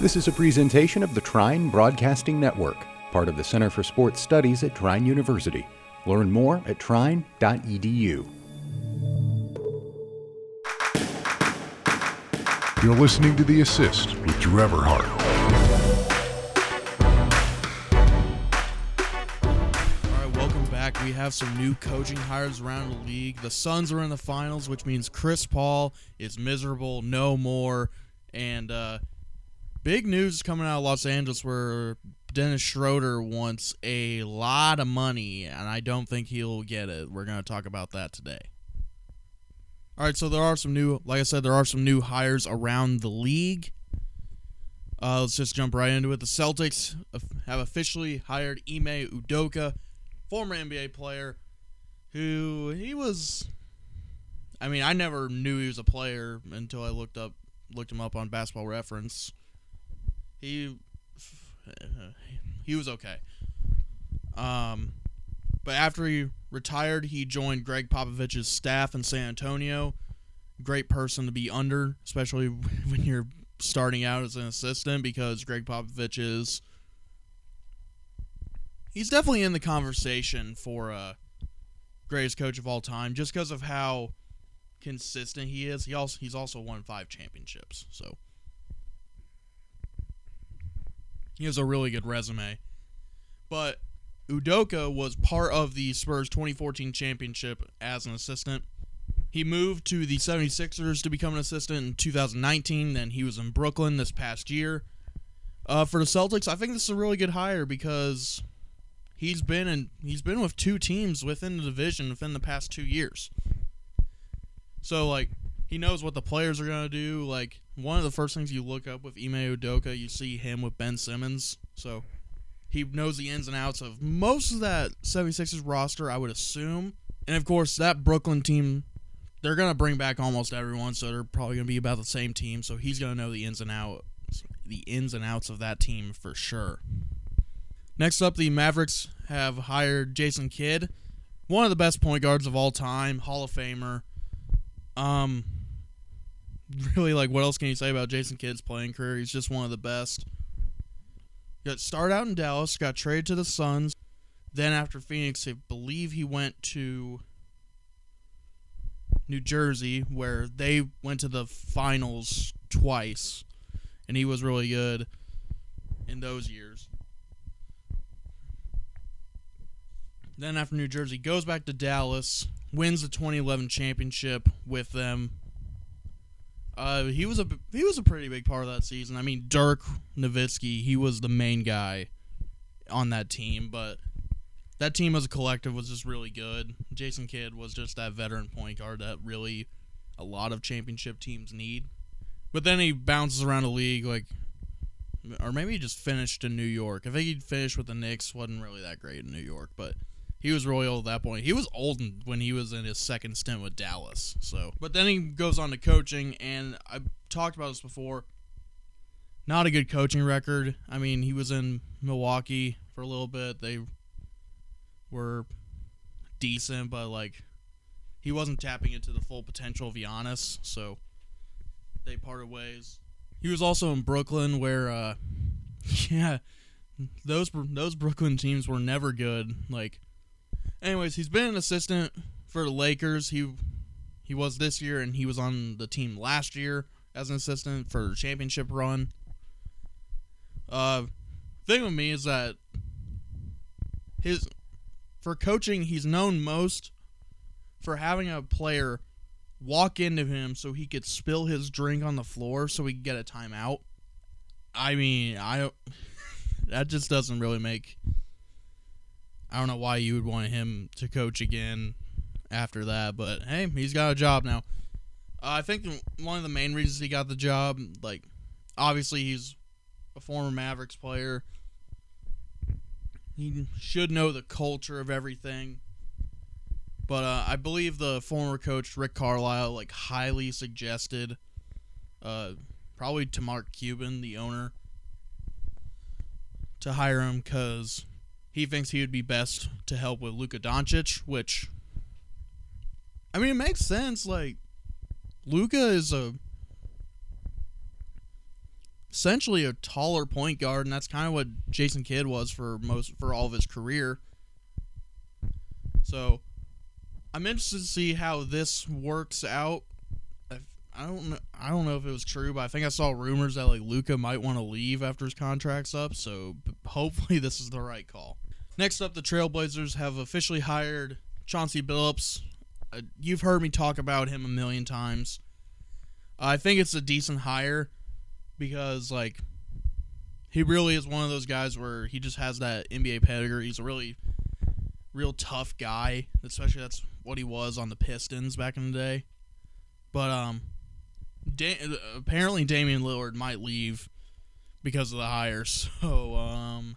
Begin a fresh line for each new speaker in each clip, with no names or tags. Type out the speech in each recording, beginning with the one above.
This is a presentation of the Trine Broadcasting Network, part of the Center for Sports Studies at Trine University. Learn more at trine.edu.
You're listening to The Assist with Drew Everhart.
All right, welcome back. We have some new coaching hires around the league. The Suns are in the finals, which means Chris Paul is miserable, no more. And uh, big news coming out of Los Angeles where Dennis Schroder wants a lot of money, and I don't think he'll get it. We're going to talk about that today. All right, so there are some new, like I said, there are some new hires around the league. Uh, let's just jump right into it. The Celtics have officially hired Ime Udoka, former NBA player, who he was. I mean, I never knew he was a player until I looked up looked him up on Basketball Reference. He he was okay. Um, but after he retired, he joined Gregg Popovich's staff in San Antonio. Great person to be under, especially when you're starting out as an assistant, because Gregg Popovich is. He's definitely in the conversation for uh, greatest coach of all time, just because of how consistent he is. He also he's also won five championships, so he has a really good resume. But Udoka was part of the Spurs 2014 championship as an assistant. He moved to the 76ers to become an assistant in 2019. Then he was in Brooklyn this past year. Uh, for the Celtics, I think this is a really good hire because he's been in he's been with two teams within the division within the past two years. So like he knows what the players are gonna do. Like one of the first things you look up with Ime Udoka, you see him with Ben Simmons. So he knows the ins and outs of most of that 76ers roster, I would assume. And of course, that Brooklyn team, they're going to bring back almost everyone, so they're probably going to be about the same team, so he's going to know the ins and outs the ins and outs of that team for sure. Next up, the Mavericks have hired Jason Kidd, one of the best point guards of all time, Hall of Famer. Um really like what else can you say about Jason Kidd's playing career? He's just one of the best. Got started out in Dallas, got traded to the Suns. Then after Phoenix, I believe he went to New Jersey, where they went to the finals twice, and he was really good in those years. Then after New Jersey, goes back to Dallas, wins the 2011 championship with them. Uh, he was a he was a pretty big part of that season. I mean, Dirk Nowitzki, he was the main guy on that team, but that team as a collective was just really good. Jason Kidd was just that veteran point guard that really a lot of championship teams need. But then he bounces around the league like or maybe he just finished in New York. I think he finished with the Knicks, wasn't really that great in New York, but he was really old at that point. He was old when he was in his second stint with Dallas. So, but then he goes on to coaching, and I talked about this before. Not a good coaching record. I mean, he was in Milwaukee for a little bit. They were decent, but like he wasn't tapping into the full potential of Giannis. So they parted ways. He was also in Brooklyn, where uh, yeah, those those Brooklyn teams were never good. Like Anyways, he's been an assistant for the Lakers. He he was this year, and he was on the team last year as an assistant for championship run. Uh, thing with me is that his for coaching, he's known most for having a player walk into him so he could spill his drink on the floor so he could get a timeout. I mean, I that just doesn't really make I don't know why you would want him to coach again after that, but hey, he's got a job now. Uh, I think one of the main reasons he got the job, like, obviously he's a former Mavericks player. He should know the culture of everything. But uh, I believe the former coach Rick Carlisle like highly suggested, uh, probably to Mark Cuban, the owner, to hire him because he thinks he would be best to help with Luka Doncic, which I mean it makes sense. Like Luka is a essentially a taller point guard, and that's kind of what Jason Kidd was for most for all of his career. So I'm interested to see how this works out. I don't know. I don't know if it was true, but I think I saw rumors that like Luka might want to leave after his contract's up. So hopefully this is the right call. Next up, the Trailblazers have officially hired Chauncey Billups. Uh, you've heard me talk about him a million times. I think it's a decent hire because like he really is one of those guys where he just has that NBA pedigree. He's a really real tough guy, especially that's what he was on the Pistons back in the day. But um da- apparently Damian Lillard might leave because of the hire. So um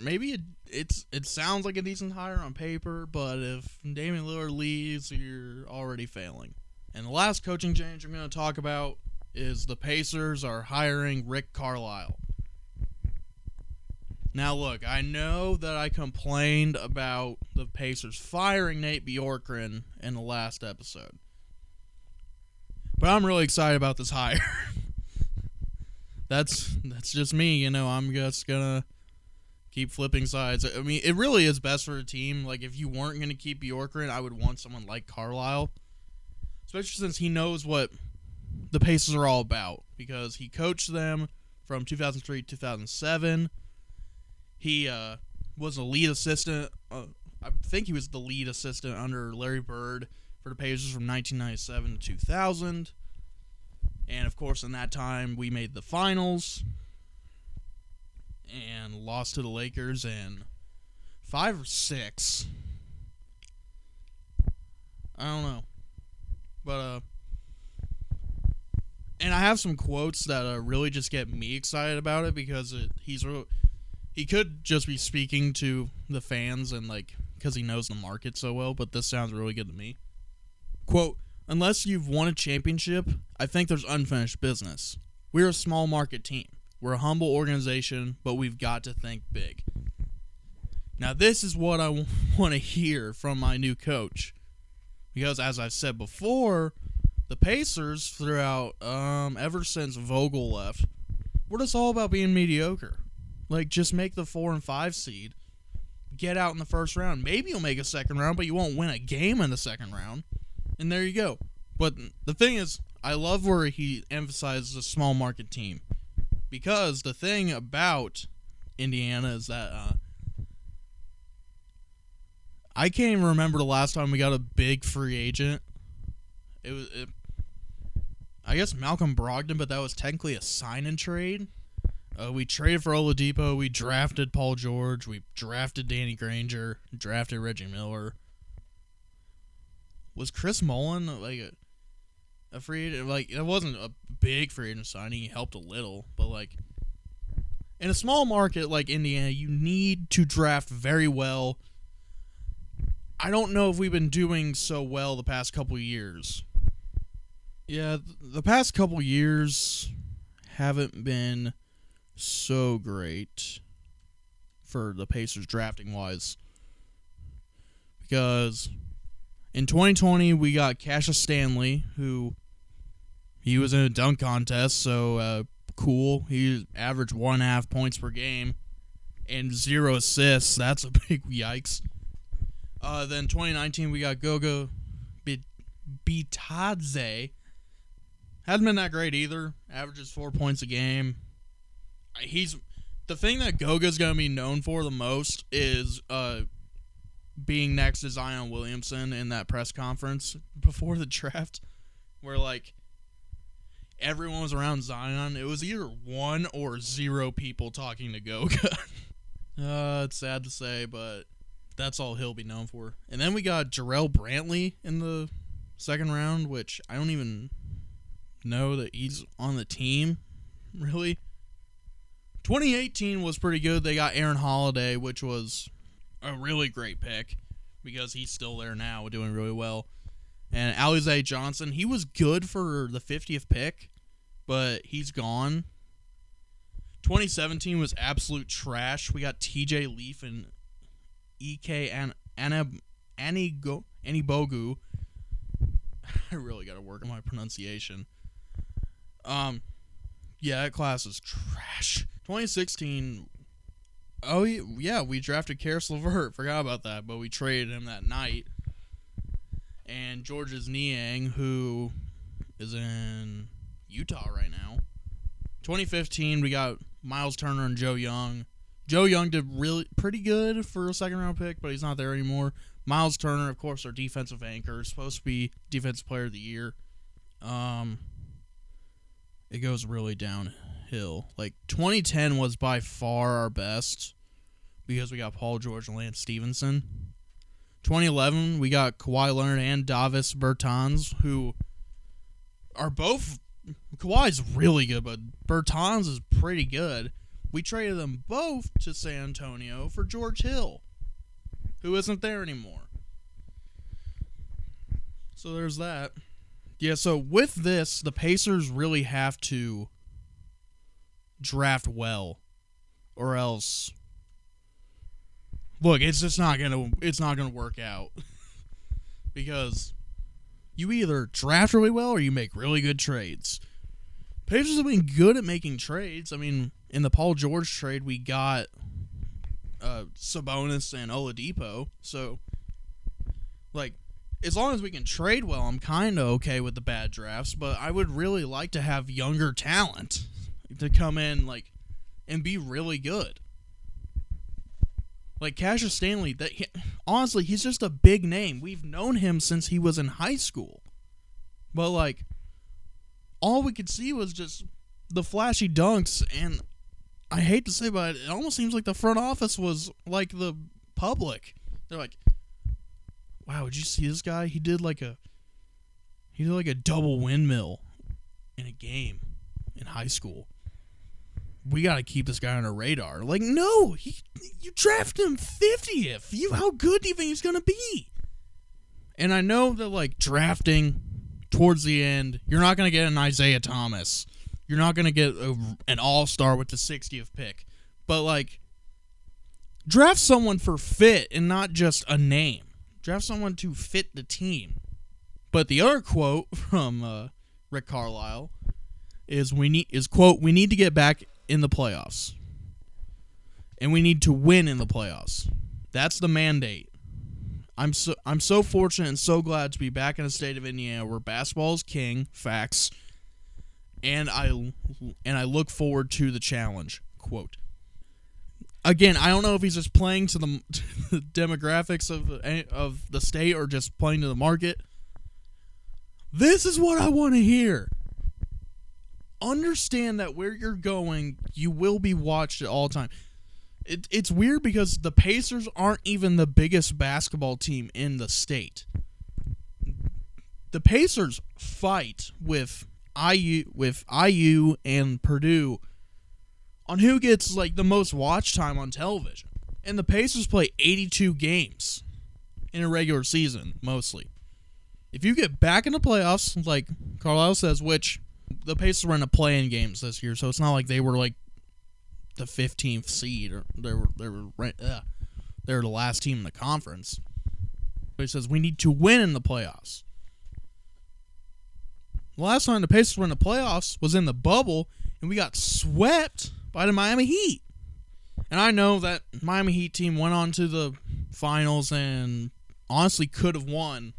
maybe it, it's it sounds like a decent hire on paper, but if Damian Lillard leaves, you're already failing. And the last coaching change I'm going to talk about is the Pacers are hiring Rick Carlisle. Now, look, I know that I complained about the Pacers firing Nate Bjorkgren in the last episode. But I'm really excited about this hire. that's that's just me, you know. I'm just gonna keep flipping sides. I mean, it really is best for a team. Like, if you weren't gonna keep Bjorkgren, I would want someone like Carlisle, especially since he knows what the Pacers are all about because he coached them from 2003 to 2007. He uh, was a lead assistant. Uh, I think he was the lead assistant under Larry Bird for the Pacers from 1997 to 2000. And of course, in that time, we made the finals and lost to the Lakers in five or six. I don't know, but uh, and I have some quotes that uh, really just get me excited about it because it, he's real. He could just be speaking to the fans and like because he knows the market so well, but this sounds really good to me. Quote, unless you've won a championship, I think there's unfinished business. We're a small market team. We're a humble organization, but we've got to think big. Now, this is what I want to hear from my new coach. Because, as I've said before, the Pacers, throughout, um, ever since Vogel left, we're just all about being mediocre. Like, just make the four and five seed, get out in the first round. Maybe you'll make a second round, but you won't win a game in the second round. And there you go. But the thing is, I love where he emphasizes a small market team. Because the thing about Indiana is that uh, I can't even remember the last time we got a big free agent. It was, it, I guess Malcolm Brogdon, but that was technically a sign and trade. Uh, we traded for Oladipo. We drafted Paul George. We drafted Danny Granger. Drafted Reggie Miller was Chris Mullin like a, a free agent? Like it wasn't a big free agent signing. He helped a little, but like in a small market like Indiana, you need to draft very well. I don't know if we've been doing so well the past couple years. Yeah, the past couple years haven't been so great for the Pacers drafting wise because in 2020, we got Cassius Stanley, who he was in a dunk contest, so uh, cool. He averaged one and a half points per game and zero assists. That's a big yikes. Uh, then 2019, we got Goga Bitadze. Hasn't been that great either. Averages four points a game. He's the thing that Goga's gonna be known for the most is uh, being next to Zion Williamson in that press conference before the draft, where like everyone was around Zion. It was either one or zero people talking to Goga. uh, it's sad to say, but that's all he'll be known for. And then we got Jarrell Brantley in the second round, which I don't even know that he's on the team, really. 2018 was pretty good. They got Aaron Holiday, which was a really great pick because he's still there now, doing really well. And Alize Johnson, he was good for the 50th pick, but he's gone. 2017 was absolute trash. We got TJ Leaf and EK and Anna Anigo Bogu. I really got to work on my pronunciation. Um, Yeah, that class is trash. 2016. Oh yeah, we drafted Caris LeVert. Forgot about that, but we traded him that night. And Georges Niang, who is in Utah right now. 2015, we got Miles Turner and Joe Young. Joe Young did really pretty good for a second round pick, but he's not there anymore. Miles Turner, of course, our defensive anchor, supposed to be defensive player of the year. Um, it goes really downhill. Like 2010 was by far our best because we got Paul George and Lance Stephenson. 2011 we got Kawhi Leonard and Davis Bertans, who are both. Kawhi's really good, but Bertans is pretty good. We traded them both to San Antonio for George Hill, who isn't there anymore. So there's that. Yeah, so with this, the Pacers really have to draft well or else look, it's just not to it's not to work out. because you either draft really well or you make really good trades. Pacers have been good at making trades. I mean, in the Paul George trade, we got uh, Sabonis and Oladipo. So, like, as long as we can trade well, I'm kind of okay with the bad drafts. But I would really like to have younger talent to come in, like, and be really good. Like Cassius Stanley, that he, honestly, he's just a big name. We've known him since he was in high school, but like, all we could see was just the flashy dunks, and I hate to say, but it almost seems like the front office was like the public. They're like, "Wow, did you see this guy? He did like a, he did like a double windmill in a game in high school." We got to keep this guy on our radar. Like, no, he, you draft him 50th. You, how good do you think he's going to be? And I know that, like, drafting towards the end, you're not going to get an Isaiah Thomas. You're not going to get a, an all star with the 60th pick. But, like, draft someone for fit and not just a name. Draft someone to fit the team. But the other quote from uh, Rick Carlisle is we need is quote we need to get back in the playoffs. And we need to win in the playoffs. That's the mandate. I'm so I'm so fortunate and so glad to be back in the state of Indiana where basketball is king, facts. And I and I look forward to the challenge. Quote. Again, I don't know if he's just playing to the, to the demographics of of the state or just playing to the market. This is what I want to hear understand that where you're going, you will be watched at all time. It, it's weird because the Pacers aren't even the biggest basketball team in the state. The Pacers fight with IU with IU and Purdue on who gets like the most watch time on television. And the Pacers play 82 games in a regular season mostly. If you get back in the playoffs, like Carlisle says, which the Pacers were in the play-in games this year, so it's not like they were like the 15th seed or they were they were uh, they were the last team in the conference. But he says we need to win in the playoffs. The last time the Pacers were in the playoffs was in the bubble, and we got swept by the Miami Heat. And I know that Miami Heat team went on to the finals and honestly could have won.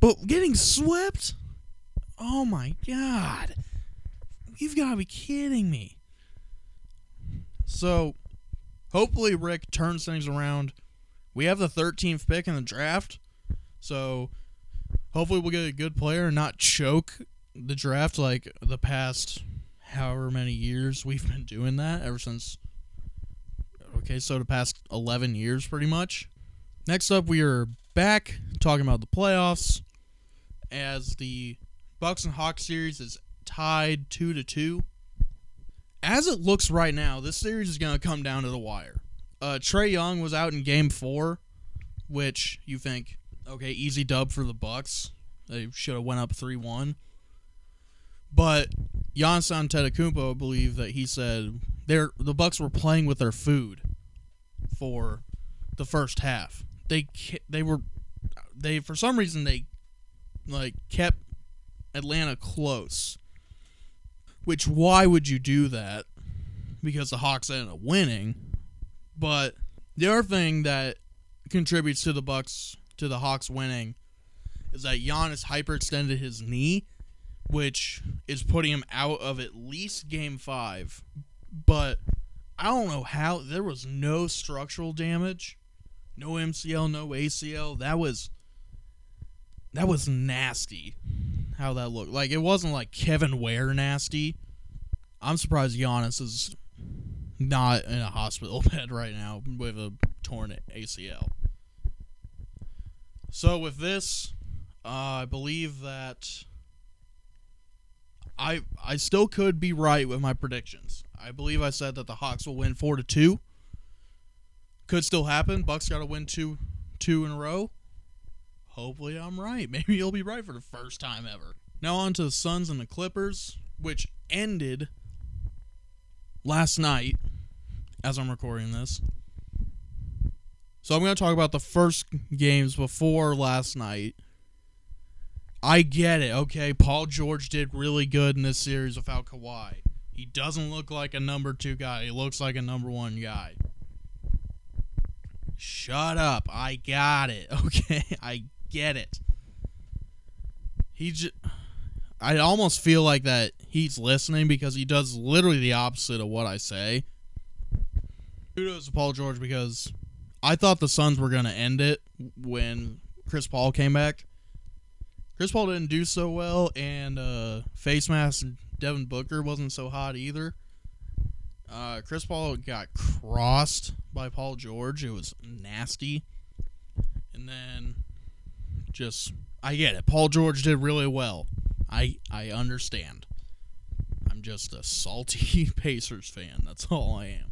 But getting swept Oh my god. You've got to be kidding me. So, hopefully Rick turns things around. We have the 13th pick in the draft. So, hopefully we'll get a good player and not choke the draft like the past however many years we've been doing that ever since okay, so the past 11 years pretty much. Next up we are back talking about the playoffs as the Bucks and Hawks series is tied two to two. As it looks right now, this series is going to come down to the wire. Uh, Trae Young was out in Game Four, which you think, okay, easy dub for the Bucks. They should have went up three one. But Giannis Antetokounmpo, I believe that he said they're, the Bucks were playing with their food for the first half. They they were they for some reason they like kept Atlanta close. Which why would you do that? Because the Hawks ended up winning. But the other thing that contributes to the Bucks to the Hawks winning is that Giannis hyperextended his knee, which is putting him out of at least game five. But I don't know how there was no structural damage, no MCL, no ACL. That was that was nasty. How that looked like it wasn't like Kevin Ware nasty. I'm surprised Giannis is not in a hospital bed right now with a torn ACL. So with this, uh, I believe that I I still could be right with my predictions. I believe I said that the Hawks will win four to two. Could still happen. Bucks got to win two two in a row. Hopefully I'm right. Maybe you'll be right for the first time ever. Now on to the Suns and the Clippers, which ended last night as I'm recording this. So I'm going to talk about the first games before last night. I get it, okay? Paul George did really good in this series without Kawhi. He doesn't look like a number two guy. He looks like a number one guy. Shut up. I got it. Okay, I get it. He just. I almost feel like that he's listening because he does literally the opposite of what I say. Kudos to Paul George because I thought the Suns were going to end it when Chris Paul came back. Chris Paul didn't do so well, and uh, face mask Devin Booker wasn't so hot either. Uh, Chris Paul got crossed by Paul George. It was nasty. And then just I get it. Paul George did really well. I I understand. I'm just a salty Pacers fan. That's all I am.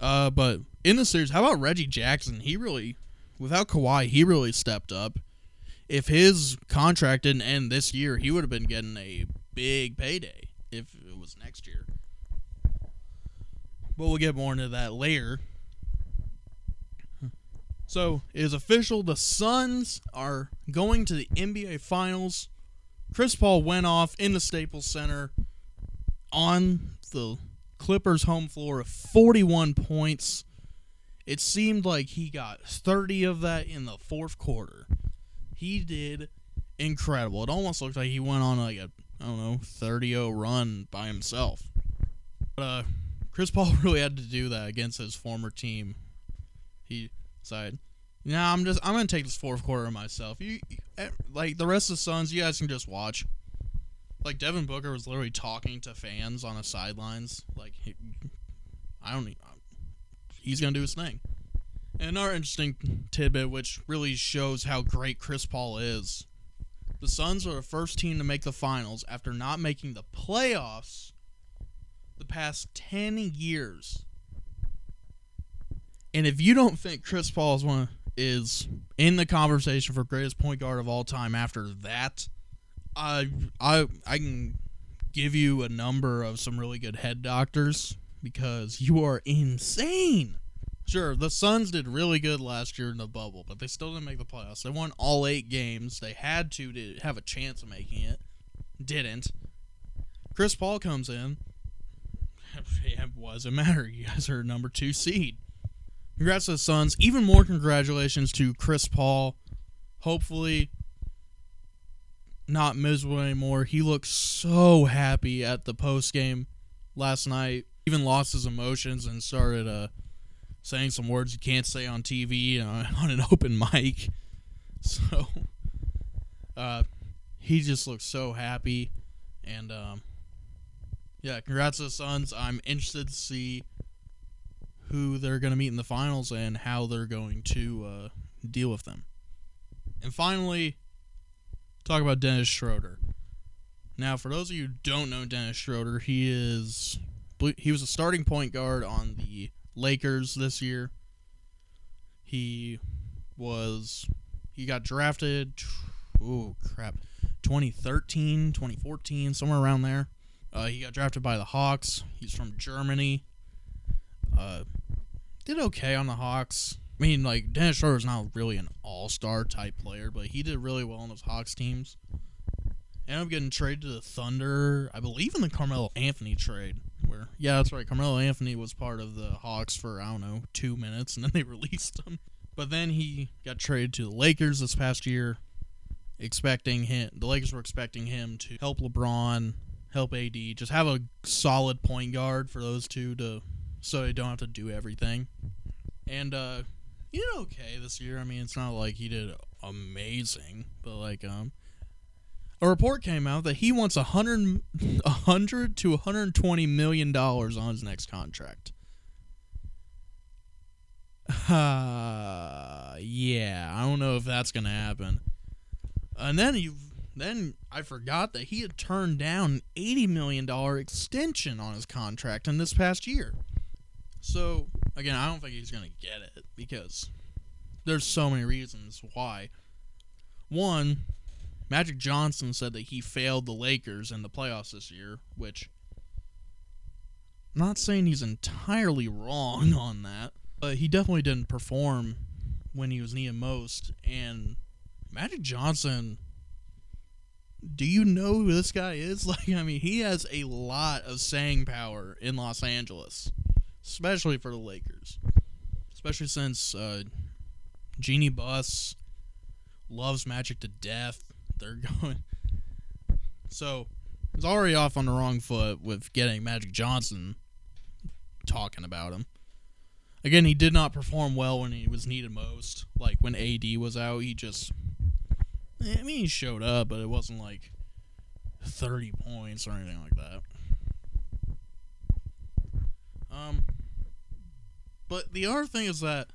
Uh, but in the series, how about Reggie Jackson? He really, without Kawhi, he really stepped up. If his contract didn't end this year, he would have been getting a big payday if it was next year. But we'll get more into that later. So it is official. The Suns are going to the NBA Finals. Chris Paul went off in the Staples Center on the Clippers' home floor of 41 points. It seemed like he got 30 of that in the fourth quarter. He did incredible. It almost looked like he went on like a I don't know 30-0 run by himself. But uh, Chris Paul really had to do that against his former team. He decided, "Nah, I'm just I'm gonna take this fourth quarter myself. You eh, like the rest of the Suns, you guys can just watch." Like Devin Booker was literally talking to fans on the sidelines. Like, he, I don't. He's gonna do his thing. And another interesting tidbit, which really shows how great Chris Paul is. The Suns are the first team to make the finals after not making the playoffs the past 10 years. And if you don't think Chris Paul is one is in the conversation for greatest point guard of all time after that, I I I can give you a number of some really good head doctors because you are insane. Sure, the Suns did really good last year in the bubble, but they still didn't make the playoffs. They won all eight games. They had to to have a chance of making it. Didn't. Chris Paul comes in. It wasn't matter. You guys are number two seed. Congrats to the Suns. Even more congratulations to Chris Paul. Hopefully, not miserable anymore. He looked so happy at the post game last night. Even lost his emotions and started uh, saying some words you can't say on TV uh, on an open mic. So, uh, he just looks so happy, and um, yeah, congrats to the Suns. I'm interested to see who they're going to meet in the finals and how they're going to uh, deal with them. And finally, talk about Dennis Schroder. Now, for those of you who don't know Dennis Schroder, he is he was a starting point guard on the Lakers this year. He was he got drafted oh crap 2013 2014 somewhere around there uh, he got drafted by the hawks he's from germany uh, did okay on the hawks i mean like dennis schroder is not really an all-star type player but he did really well on those hawks teams Ended up getting traded to the Thunder, I believe in the Carmelo Anthony trade. Where yeah, that's right. Carmelo Anthony was part of the Hawks for I don't know two minutes, and then they released him. But then he got traded to the Lakers this past year, expecting him. The Lakers were expecting him to help LeBron, help AD, just have a solid point guard for those two to, so they don't have to do everything. And uh, he did okay this year. I mean, it's not like he did amazing, but like um, a report came out that he wants a hundred, a hundred to 120 million dollars on his next contract. Uh, yeah, I don't know if that's gonna happen. And then you, then I forgot that he had turned down an 80 million dollar extension on his contract in this past year. So again, I don't think he's gonna get it because there's so many reasons why. One, Magic Johnson said that he failed the Lakers in the playoffs this year, which I'm not saying he's entirely wrong on that, but he definitely didn't perform when he was needed most. And Magic Johnson, do you know who this guy is? Like, I mean, he has a lot of saying power in Los Angeles, especially for the Lakers, especially since uh, Jeanie Buss loves Magic to death. They're going. So, he's already off on the wrong foot with getting Magic Johnson talking about him. Again, he did not perform well when he was needed most. Like when AD was out, he just. I mean, he showed up, but it wasn't like 30 points or anything like that. Um, but the other thing is that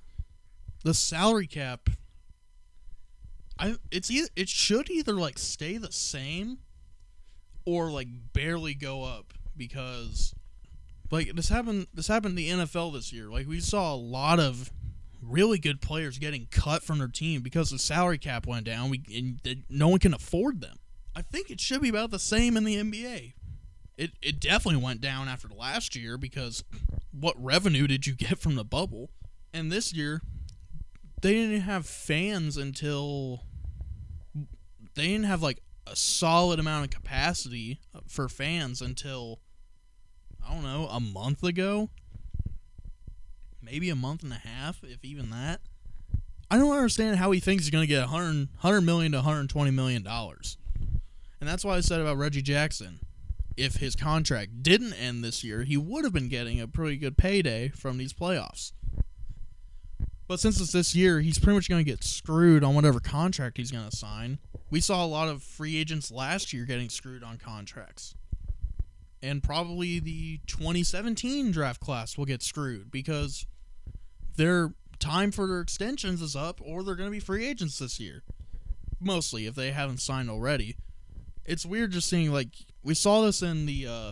the salary cap I it's either it should either like stay the same or like barely go up because like this happened this happened in the NFL this year. Like we saw a lot of really good players getting cut from their team because the salary cap went down. We and no one can afford them. I think it should be about the same in the NBA. It it definitely went down after last year because what revenue did you get from the bubble? And this year they didn't have fans until they didn't have like a solid amount of capacity uh, for fans until I don't know, a month ago. Maybe a month and a half, if even that. I don't understand how he thinks he's going to get 100, 100 million to 120 million dollars. And that's why I said about Reggie Jackson. If his contract didn't end this year, he would have been getting a pretty good payday from these playoffs. But since it's this year, he's pretty much going to get screwed on whatever contract he's going to sign. We saw a lot of free agents last year getting screwed on contracts. And probably the 2017 draft class will get screwed because their time for their extensions is up or they're going to be free agents this year. Mostly, if they haven't signed already. It's weird just seeing, like, we saw this in the uh,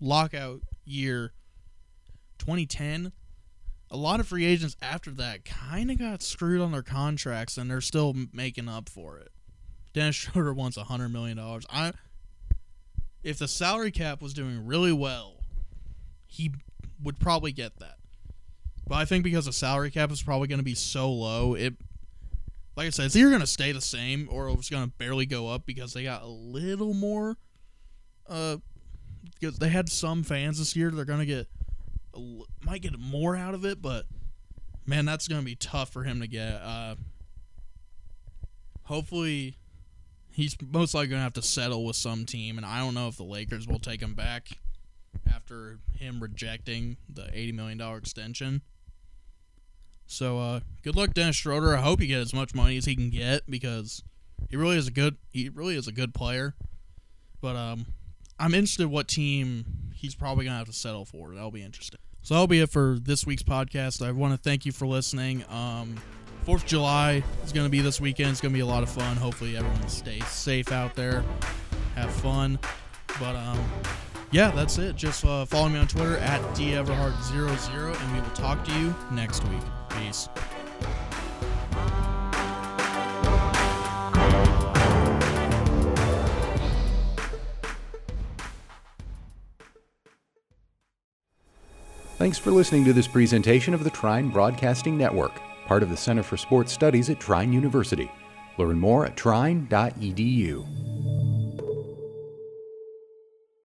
lockout year 2010 a lot of free agents after that kind of got screwed on their contracts and they're still making up for it. Dennis Schroder wants a hundred million dollars. I if the salary cap was doing really well, he would probably get that. But I think because the salary cap is probably going to be so low, it like I said, it's either going to stay the same or it's going to barely go up because they got a little more. Uh, because they had some fans this year, they're going to get might get more out of it, but man, that's going to be tough for him to get. Uh, hopefully, he's most likely going to have to settle with some team, and I don't know if the Lakers will take him back after him rejecting the $80 million extension. So, uh, good luck, Dennis Schroder. I hope he gets as much money as he can get because he really is a good he really is a good player. But um, I'm interested what team he's probably gonna have to settle for. That'll be interesting. So that'll be it for this week's podcast. I want to thank you for listening. Um, Fourth of July is going to be this weekend. It's going to be a lot of fun. Hopefully, everyone stays safe out there. Have fun. But um, yeah, that's it. Just uh, follow me on Twitter at deverhard00, and we will talk to you next week. Peace.
Thanks for listening to this presentation of the Trine Broadcasting Network, part of the Center for Sports Studies at Trine University. Learn more at trine.edu.